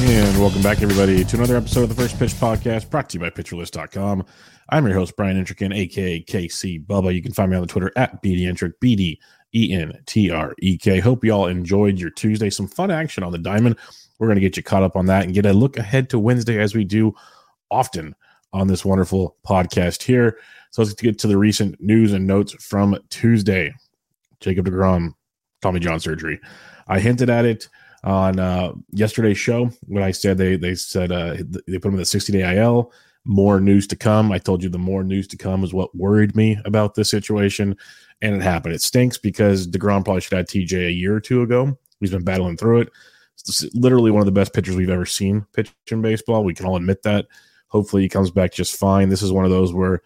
And welcome back, everybody, to another episode of the First Pitch Podcast brought to you by PitcherList.com. I'm your host, Brian Entrekin, aka KC Bubba. You can find me on the Twitter at BDentrek, BD E N T R E K. Hope you all enjoyed your Tuesday. Some fun action on the diamond. We're going to get you caught up on that and get a look ahead to Wednesday as we do often on this wonderful podcast here. So let's get to the recent news and notes from Tuesday. Jacob DeGrom, Tommy John surgery. I hinted at it on uh, yesterday's show when I said they they said uh, they put him in the 60 day IL. More news to come. I told you the more news to come is what worried me about this situation and it happened. It stinks because Degrom probably should have TJ a year or two ago. He's been battling through it. It's literally one of the best pitchers we've ever seen pitch in baseball. We can all admit that. Hopefully, he comes back just fine. This is one of those where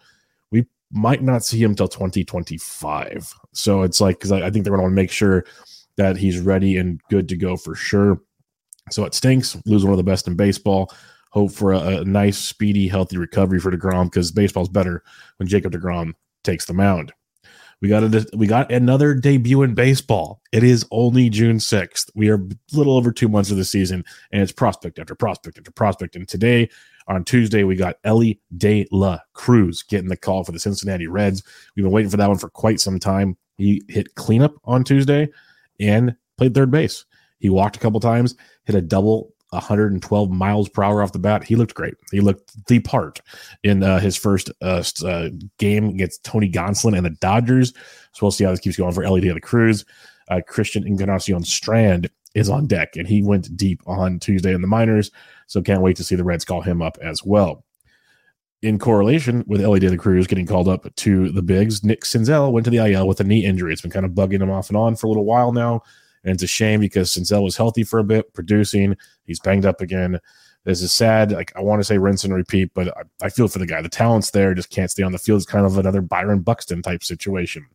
we might not see him till 2025. So it's like because I, I think they're going to want to make sure that he's ready and good to go for sure. So it stinks. Lose one of the best in baseball. Hope for a, a nice, speedy, healthy recovery for Degrom because baseball's better when Jacob Degrom takes the mound. We got a we got another debut in baseball. It is only June 6th. We are a little over two months of the season, and it's prospect after prospect after prospect. And today, on Tuesday, we got Elly De La Cruz getting the call for the Cincinnati Reds. We've been waiting for that one for quite some time. He hit cleanup on Tuesday and played third base. He walked a couple times, hit a double 112 miles per hour off the bat. He looked great. He looked the part in uh, his first uh, uh, game against Tony Gonsolin and the Dodgers. So we'll see how this keeps going for Elly De La Cruz. Uh, Christian Encarnacion Strand is on deck, and he went deep on Tuesday in the minors. So can't wait to see the Reds call him up as well. In correlation with Elly De La Cruz getting called up to the bigs, Nick Senzel went to the IL with a knee injury. It's been kind of bugging him off and on for a little while now. And it's a shame because Sinzel was healthy for a bit, producing. He's banged up again. This is sad. Like I want to say rinse and repeat, but I, I feel for the guy. The talent's there, just can't stay on the field. It's kind of another Byron Buxton type situation.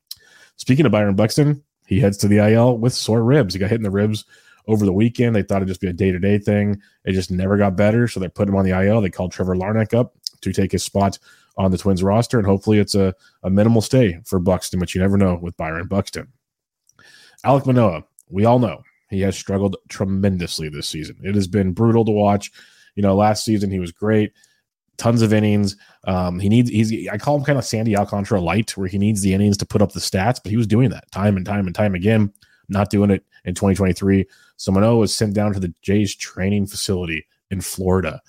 Speaking of Byron Buxton, he heads to the IL with sore ribs. He got hit in the ribs over the weekend. They thought it'd just be a day to day thing. It just never got better. So they put him on the IL. They called Trevor Larnach up to take his spot on the Twins roster. And hopefully it's a, a minimal stay for Buxton, but you never know with Byron Buxton. Alek Manoah, we all know he has struggled tremendously this season. It has been brutal to watch. You know, last season he was great, tons of innings. Um, he needs he's I call him kind of Sandy Alcantara light, where he needs the innings to put up the stats, but he was doing that time and time and time again. Not doing it in 2023. So Manoa was sent down to the Jays training facility in Florida.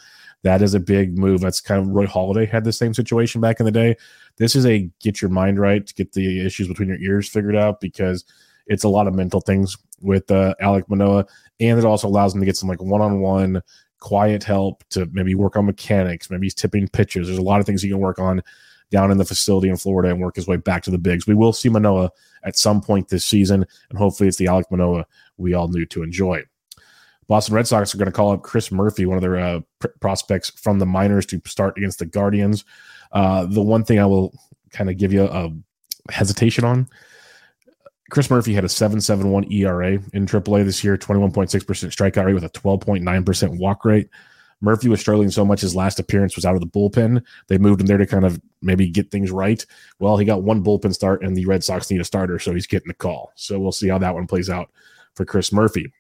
That is a big move. That's kind of Roy Halladay had the same situation back in the day. This is a get your mind right, to get the issues between your ears figured out because it's a lot of mental things with uh, Alek Manoah, and it also allows him to get some like one-on-one quiet help to maybe work on mechanics. Maybe he's tipping pitches. There's a lot of things he can work on down in the facility in Florida and work his way back to the bigs. We will see Manoah at some point this season, and hopefully it's the Alek Manoah we all knew to enjoy. Boston Red Sox are going to call up Chris Murphy, one of their uh, pr- prospects from the minors, to start against the Guardians. Uh, the one thing I will kind of give you a hesitation on Chris Murphy had a 7.71 ERA in AAA this year, 21.6% strikeout rate with a 12.9% walk rate. Murphy was struggling so much his last appearance was out of the bullpen. They moved him there to kind of maybe get things right. Well, he got one bullpen start, and the Red Sox need a starter, so he's getting a call. So we'll see how that one plays out for Chris Murphy.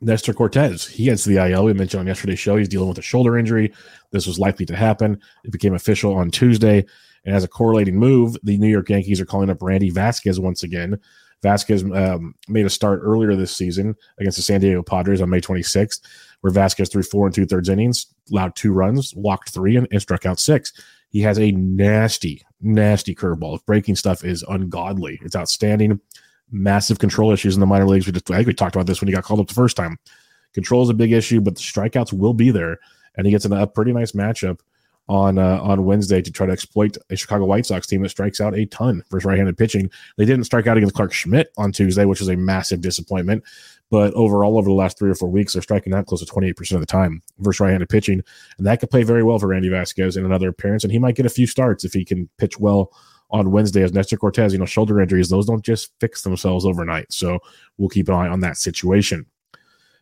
Nestor Cortes, he heads to the IL. We mentioned on yesterday's show he's dealing with a shoulder injury. This was likely to happen. It became official on Tuesday. And as a correlating move, the New York Yankees are calling up Randy Vasquez once again. Vasquez um, made a start earlier this season against the San Diego Padres on May 26th, where Vasquez threw four and two thirds innings, allowed two runs, walked three, and, and struck out six. He has a nasty, nasty curveball. Breaking stuff is ungodly. It's outstanding. Massive control issues in the minor leagues. We just I think we talked about this when he got called up the first time. Control is a big issue, but the strikeouts will be there, and he gets in a pretty nice matchup on uh, on Wednesday to try to exploit a Chicago White Sox team that strikes out a ton versus right-handed pitching. They didn't strike out against Clark Schmidt on Tuesday, which was a massive disappointment. But overall, over the last three or four weeks, they're striking out close to 28% of the time versus right-handed pitching, and that could play very well for Randy Vasquez in another appearance. And he might get a few starts if he can pitch well on Wednesday as Nestor Cortes, You know, shoulder injuries; those don't just fix themselves overnight. So we'll keep an eye on that situation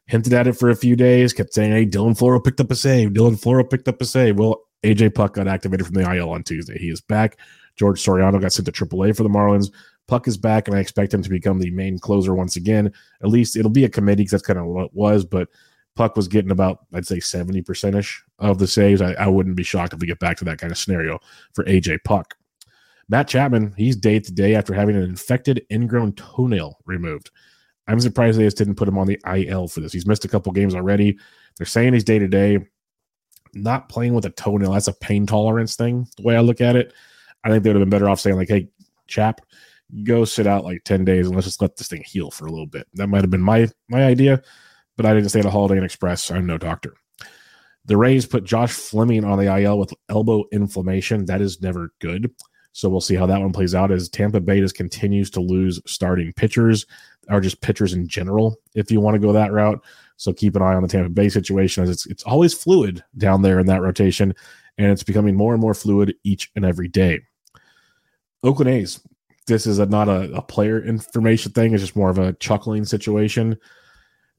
hinted at it for a few days, kept saying, hey, Dylan Floro picked up a save. Dylan Floro picked up a save. Well, AJ Puk got activated from the IL on Tuesday. He is back. George Soriano got sent to AAA for the Marlins. Puk is back, and I expect him to become the main closer once again. At least it'll be a committee because that's kind of what it was, but Puk was getting about, I'd say, 70% ish of the saves. I, I, wouldn't be shocked if we get back to that kind of scenario for AJ Puk. Matt Chapman, he's day to day after having an infected ingrown toenail removed. I'm surprised they just didn't put him on the IL for this. He's missed a couple games already. They're saying he's day to day not playing with a toenail. That's a pain tolerance thing. The way I look at it, I think they would have been better off saying like, "Hey, chap, go sit out like ten days and let's just let this thing heal for a little bit." That might have been my my idea, but I didn't stay at a Holiday Inn Express. I'm no doctor. The Rays put Josh Fleming on the IL with elbow inflammation. That is never good. So we'll see how that one plays out as Tampa Bay just continues to lose starting pitchers or just pitchers in general, if you want to go that route. So keep an eye on the Tampa Bay situation as it's it's always fluid down there in that rotation, and it's becoming more and more fluid each and every day. Oakland A's. This is a, not a, a player information thing. It's just more of a chuckling situation.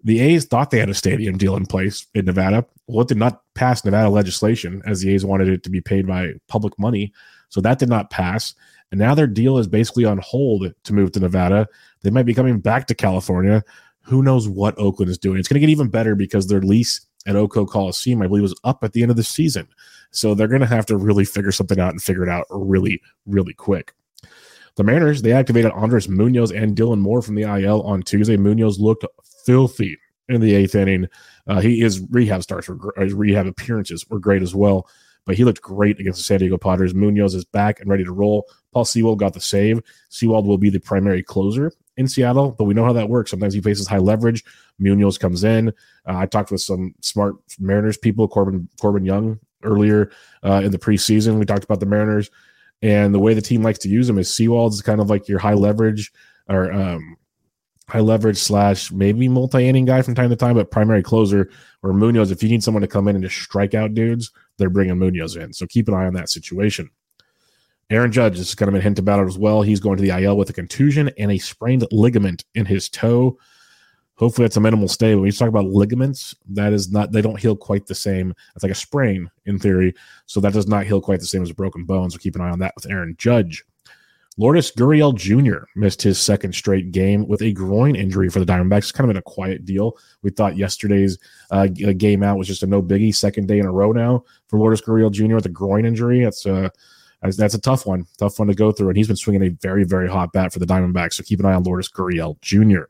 The A's thought they had a stadium deal in place in Nevada. Well, it did not pass Nevada legislation as the A's wanted it to be paid by public money. So that did not pass. And now their deal is basically on hold to move to Nevada. They might be coming back to California who knows what Oakland is doing. It's going to get even better because their lease at Oco Coliseum, I believe, was up at the end of the season. So they're going to have to really figure something out and figure it out really, really quick. The Mariners, they activated Andres Munoz and Dylan Moore from the IL on Tuesday. Munoz looked filthy in the eighth inning. Uh, he his rehab starts were his rehab appearances were great as well, but he looked great against the San Diego Padres. Munoz is back and ready to roll. Paul Sewald got the save. Sewald will be the primary closer in Seattle, but we know how that works. Sometimes he faces high leverage. Munoz comes in. Uh, I talked with some smart Mariners people, Corbin Corbin Young, earlier uh, in the preseason. We talked about the Mariners and the way the team likes to use them is Sewald's kind of like your high leverage or um, high leverage slash maybe multi inning guy from time to time, but primary closer. Or Munoz, if you need someone to come in and just strike out dudes, they're bringing Munoz in. So keep an eye on that situation. Aaron Judge is kind of a hint about it as well. He's going to the IL with a contusion and a sprained ligament in his toe. Hopefully, that's a minimal stay. When we talk about ligaments, that is not, they don't heal quite the same. It's like a sprain in theory. So that does not heal quite the same as a broken bone. So keep an eye on that with Aaron Judge. Lourdes Gurriel Jr. missed his second straight game with a groin injury for the Diamondbacks. It's kind of been a quiet deal. We thought yesterday's uh, game out was just a no biggie. Second day in a row now for Lourdes Gurriel Jr. with a groin injury. That's uh, that's a tough one, tough one to go through. And he's been swinging a very, very hot bat for the Diamondbacks. So keep an eye on Lourdes Gurriel Jr.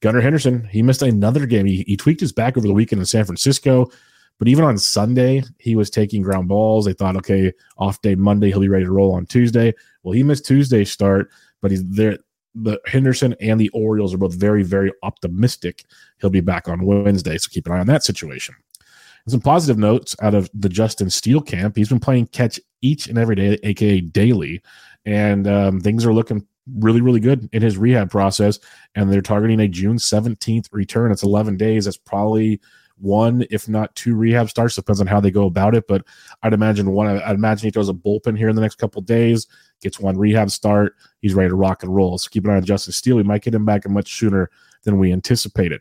Gunnar Henderson, he missed another game. He, he tweaked his back over the weekend in San Francisco. But even on Sunday, he was taking ground balls. They thought, okay, off day Monday, he'll be ready to roll on Tuesday. Well, he missed Tuesday's start, but he's there. The Henderson and the Orioles are both very, very optimistic. He'll be back on Wednesday. So keep an eye on that situation. And some positive notes out of the Justin Steele camp. He's been playing catch each and every day, aka daily, and um, things are looking really, really good in his rehab process. And they're targeting a June 17th return. It's 11 days. That's probably one, if not two rehab starts. Depends on how they go about it. But I'd imagine one. I'd imagine he throws a bullpen here in the next couple days, gets one rehab start. He's ready to rock and roll. So keep an eye on Justin Steele. We might get him back much sooner than we anticipated.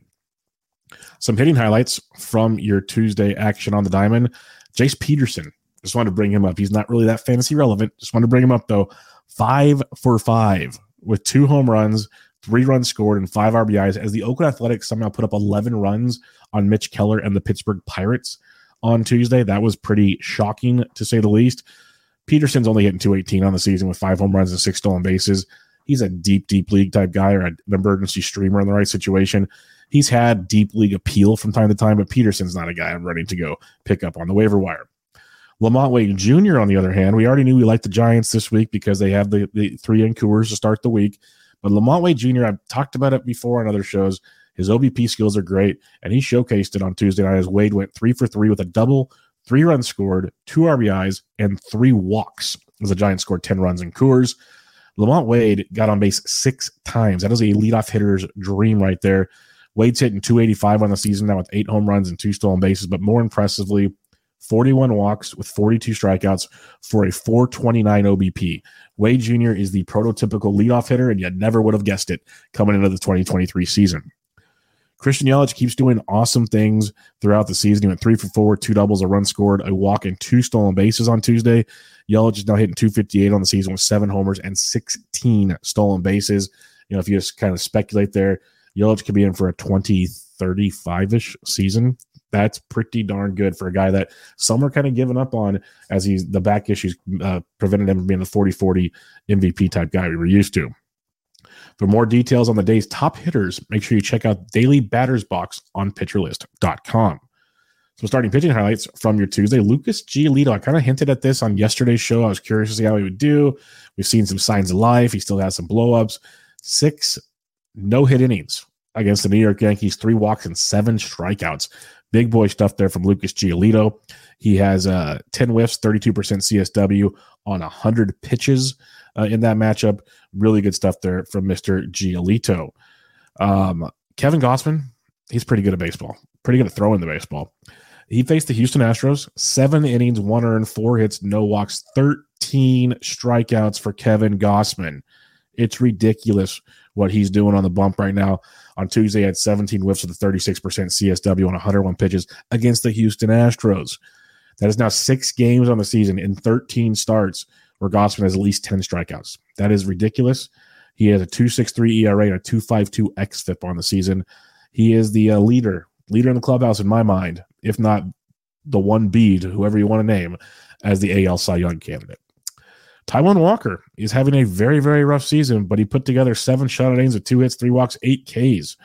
Some hitting highlights from your Tuesday action on the diamond. Jace Peterson. Just wanted to bring him up. He's not really that fantasy relevant. Just wanted to bring him up though. Five for five with two home runs, three runs scored, and five RBIs as the Oakland Athletics somehow put up 11 runs on Mitch Keller and the Pittsburgh Pirates on Tuesday. That was pretty shocking to say the least. Peterson's only hitting 218 on the season with five home runs and six stolen bases. He's a deep, deep league type guy or an emergency streamer in the right situation. He's had deep league appeal from time to time, but Peterson's not a guy I'm ready to go pick up on the waiver wire. LaMonte Wade Jr., on the other hand, we already knew we liked the Giants this week because they have the, the three in Coors to start the week. But LaMonte Wade Jr., I've talked about it before on other shows. His OBP skills are great, and he showcased it on Tuesday night as Wade went three for three with a double, three runs scored, two RBIs, and three walks as the Giants scored 10 runs in Coors. LaMonte Wade got on base six times. That is a leadoff hitter's dream right there. Wade's hitting 285 on the season now with eight home runs and two stolen bases, but more impressively, 41 walks with 42 strikeouts for a 429 OBP. Wade Jr. is the prototypical leadoff hitter, and you never would have guessed it coming into the 2023 season. Christian Yelich keeps doing awesome things throughout the season. He went three for four, two doubles, a run scored, a walk, and two stolen bases on Tuesday. Yelich is now hitting 258 on the season with seven homers and 16 stolen bases. You know, if you just kind of speculate there, Yelich could be in for a 2035 ish season that's pretty darn good for a guy that some are kind of giving up on as he's the back issues uh, prevented him from being the 40 40 MVP type guy we were used to. For more details on the day's top hitters, make sure you check out Daily Batters Box on pitcherlist.com. So, starting pitching highlights from your Tuesday, Lucas Giolito. I kind of hinted at this on yesterday's show. I was curious to see how he would do. We've seen some signs of life. He still has some blowups. Six no hit innings against the New York Yankees, three walks and seven strikeouts. Big boy stuff there from Lucas Giolito. He has uh, 10 whiffs, 32% CSW on 100 pitches uh, in that matchup. Really good stuff there from Mr. Giolito. Um, Kevin Gausman, he's pretty good at baseball, pretty good at throwing the baseball. He faced the Houston Astros, seven innings, one earned, four hits, no walks, 13 strikeouts for Kevin Gausman. It's ridiculous what he's doing on the bump right now. On Tuesday, had 17 whiffs with a 36% CSW on 101 pitches against the Houston Astros. That is now six games on the season in 13 starts where Gausman has at least 10 strikeouts. That is ridiculous. He has a 2.63 ERA and a 2.52 xFIP on the season. He is the uh, leader, leader in the clubhouse in my mind, if not the one bead, whoever you want to name, as the AL Cy Young candidate. Taijuan Walker is having a very, very rough season, but he put together seven shutout innings with two hits, three walks, eight Ks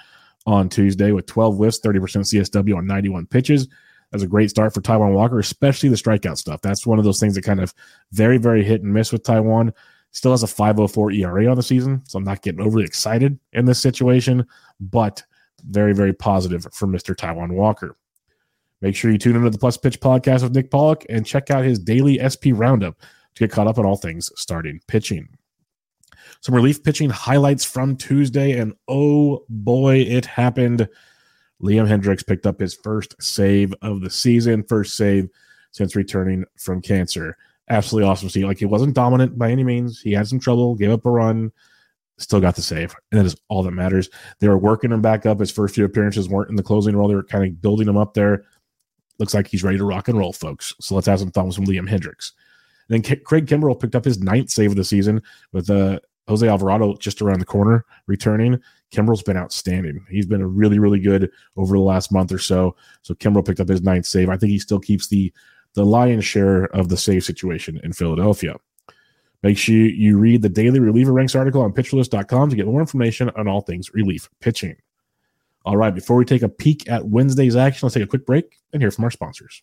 on Tuesday with 12 whiffs, 30% CSW on 91 pitches. That's a great start for Taijuan Walker, especially the strikeout stuff. That's one of those things that kind of very, very hit and miss with Taijuan. Still has a 504 ERA on the season, so I'm not getting overly excited in this situation, but very, very positive for Mr. Taijuan Walker. Make sure you tune into the Plus Pitch podcast with Nick Pollack and check out his daily SP roundup to get caught up on all things starting pitching. Some relief pitching highlights from Tuesday, and oh boy, it happened. Liam Hendriks picked up his first save of the season, first save since returning from cancer. Absolutely awesome see. Like he wasn't dominant by any means. He had some trouble, gave up a run, still got the save. And that is all that matters. They were working him back up. His first few appearances weren't in the closing role. They were kind of building him up there. Looks like he's ready to rock and roll, folks. So let's have some thumbs from Liam Hendriks. Then Craig Kimbrel picked up his ninth save of the season with uh, Jose Alvarado just around the corner returning. Kimbrel's been outstanding. He's been really, really good over the last month or so. So Kimbrel picked up his ninth save. I think he still keeps the the lion's share of the save situation in Philadelphia. Make sure you read the daily reliever ranks article on pitcherlist.com to get more information on all things relief pitching. All right, before we take a peek at Wednesday's action, let's take a quick break and hear from our sponsors.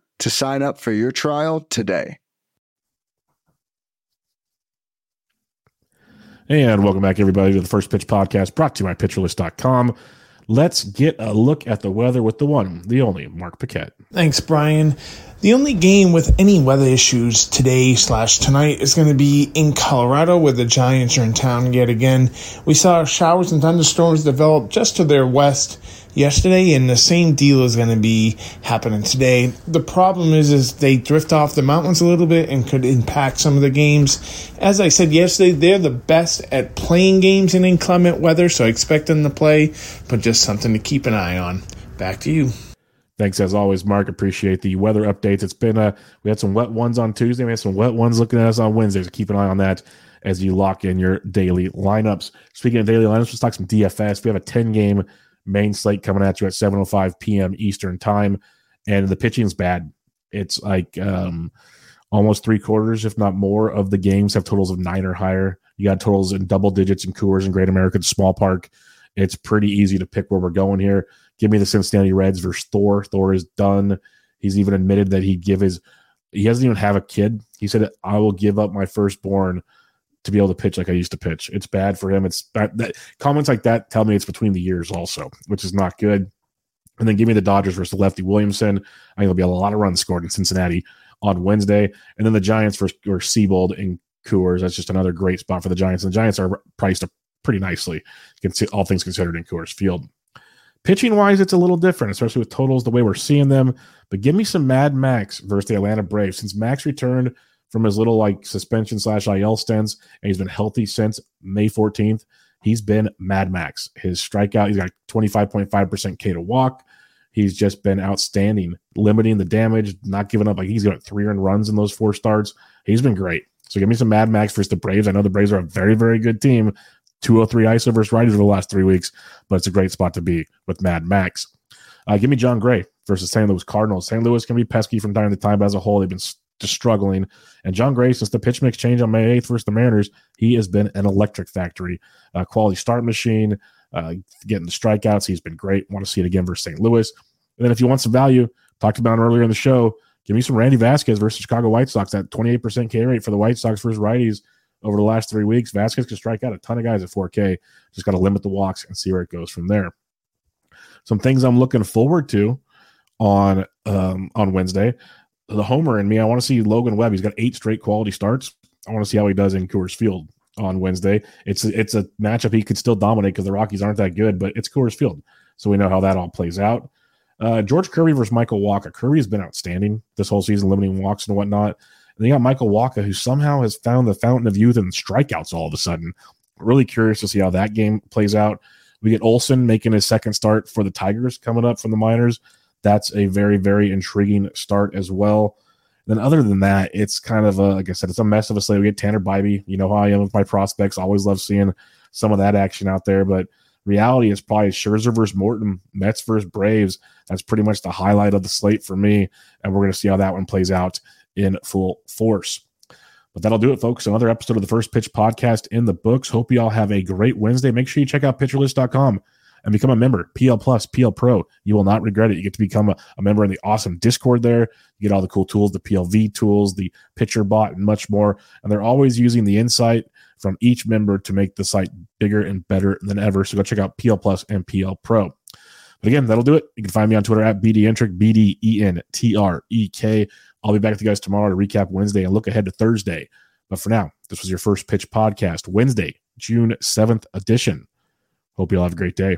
to sign up for your trial today. And welcome back, everybody, to the First Pitch Podcast brought to you by PitcherList.com. Let's get a look at the weather with the one, the only Mark Paquette. Thanks, Brian. The only game with any weather issues today slash tonight is going to be in Colorado where the Giants are in town yet again. We saw showers and thunderstorms develop just to their west yesterday and the same deal is going to be happening today. The problem is is they drift off the mountains a little bit and could impact some of the games. As I said yesterday, they're the best at playing games in inclement weather, so I expect them to play, but just something to keep an eye on. Back to you. Thanks as always, Mark. Appreciate the weather updates. It's been uh we had some wet ones on Tuesday. We had some wet ones looking at us on Wednesday. So keep an eye on that as you lock in your daily lineups. Speaking of daily lineups, let's talk some DFS. We have a 10 game main slate coming at you at 7:05 p.m. Eastern time, and the pitching's bad. It's like um almost three quarters, if not more, of the games have totals of nine or higher. You got totals in double digits in Coors and Great American Small Park. It's pretty easy to pick where we're going here. Give me the Cincinnati Reds versus Thor. Thor is done. He's even admitted that he'd give his. He doesn't even have a kid. He said, "I will give up my firstborn to be able to pitch like I used to pitch." It's bad for him. It's bad. That, comments like that tell me it's between the years, also, which is not good. And then give me the Dodgers versus Lefty Williamson. I think there'll be a lot of runs scored in Cincinnati on Wednesday, and then the Giants versus or Seabold in Coors. That's just another great spot for the Giants. And the Giants are priced up pretty nicely, all things considered, in Coors Field. Pitching wise, it's a little different, especially with totals the way we're seeing them. But give me some Mad Max versus the Atlanta Braves. Since Max returned from his little like suspension slash IL stints, and he's been healthy since May 14th, he's been Mad Max. His strikeout, he's got 25.5% K to walk. He's just been outstanding, limiting the damage, not giving up. Like he's got three earned runs in those four starts. He's been great. So give me some Mad Max versus the Braves. I know the Braves are a very, very good team, 203 ISO versus righties over the last three weeks, but it's a great spot to be with Mad Max. Uh, give me Jon Gray versus St. Louis Cardinals. St. Louis can be pesky from time to time, as a whole, they've been just struggling. And Jon Gray, since the pitch mix change on May 8th versus the Mariners, he has been an electric factory, uh, quality start machine, uh, getting the strikeouts. He's been great. Want to see it again versus St. Louis. And then if you want some value, talked about earlier in the show, give me some Randy Vasquez versus Chicago White Sox. That 28% K rate for the White Sox versus righties over the last three weeks. Vasquez can strike out a ton of guys at 4K. Just got to limit the walks and see where it goes from there. Some things I'm looking forward to on um, on Wednesday. The homer in me, I want to see Logan Webb. He's got eight straight quality starts. I want to see how he does in Coors Field on Wednesday. It's it's a matchup he could still dominate because the Rockies aren't that good, but it's Coors Field, so we know how that all plays out. Uh, George Kirby versus Michael Wacha. Kirby has been outstanding this whole season, limiting walks and whatnot. You got Michael Wacha, who somehow has found the fountain of youth and strikeouts all of a sudden. Really curious to see how that game plays out. We get Olson making his second start for the Tigers coming up from the minors. That's a very, very intriguing start as well. then other than that, it's kind of a, like I said, it's a mess of a slate. We get Tanner Bibee. You know how I am with my prospects. Always love seeing some of that action out there. But reality is probably Scherzer versus Morton, Mets versus Braves. That's pretty much the highlight of the slate for me. And we're going to see how that one plays out in full force. But that'll do it, folks. Another episode of the First Pitch podcast in the books. Hope you all have a great Wednesday. Make sure you check out pitcherlist.com and become a member. PL Plus, PL Pro. You will not regret it. You get to become a, a, member in the awesome Discord there. You get all the cool tools, the PLV tools, the pitcher bot, and much more. And they're always using the insight from each member to make the site bigger and better than ever. So go check out PL Plus and PL Pro. But again, that'll do it. You can find me on Twitter at BDentrek, B D E N T R E K. I'll be back with you guys tomorrow to recap Wednesday and look ahead to Thursday. But for now, this was your first pitch podcast, Wednesday, June 7th edition. Hope you all have a great day.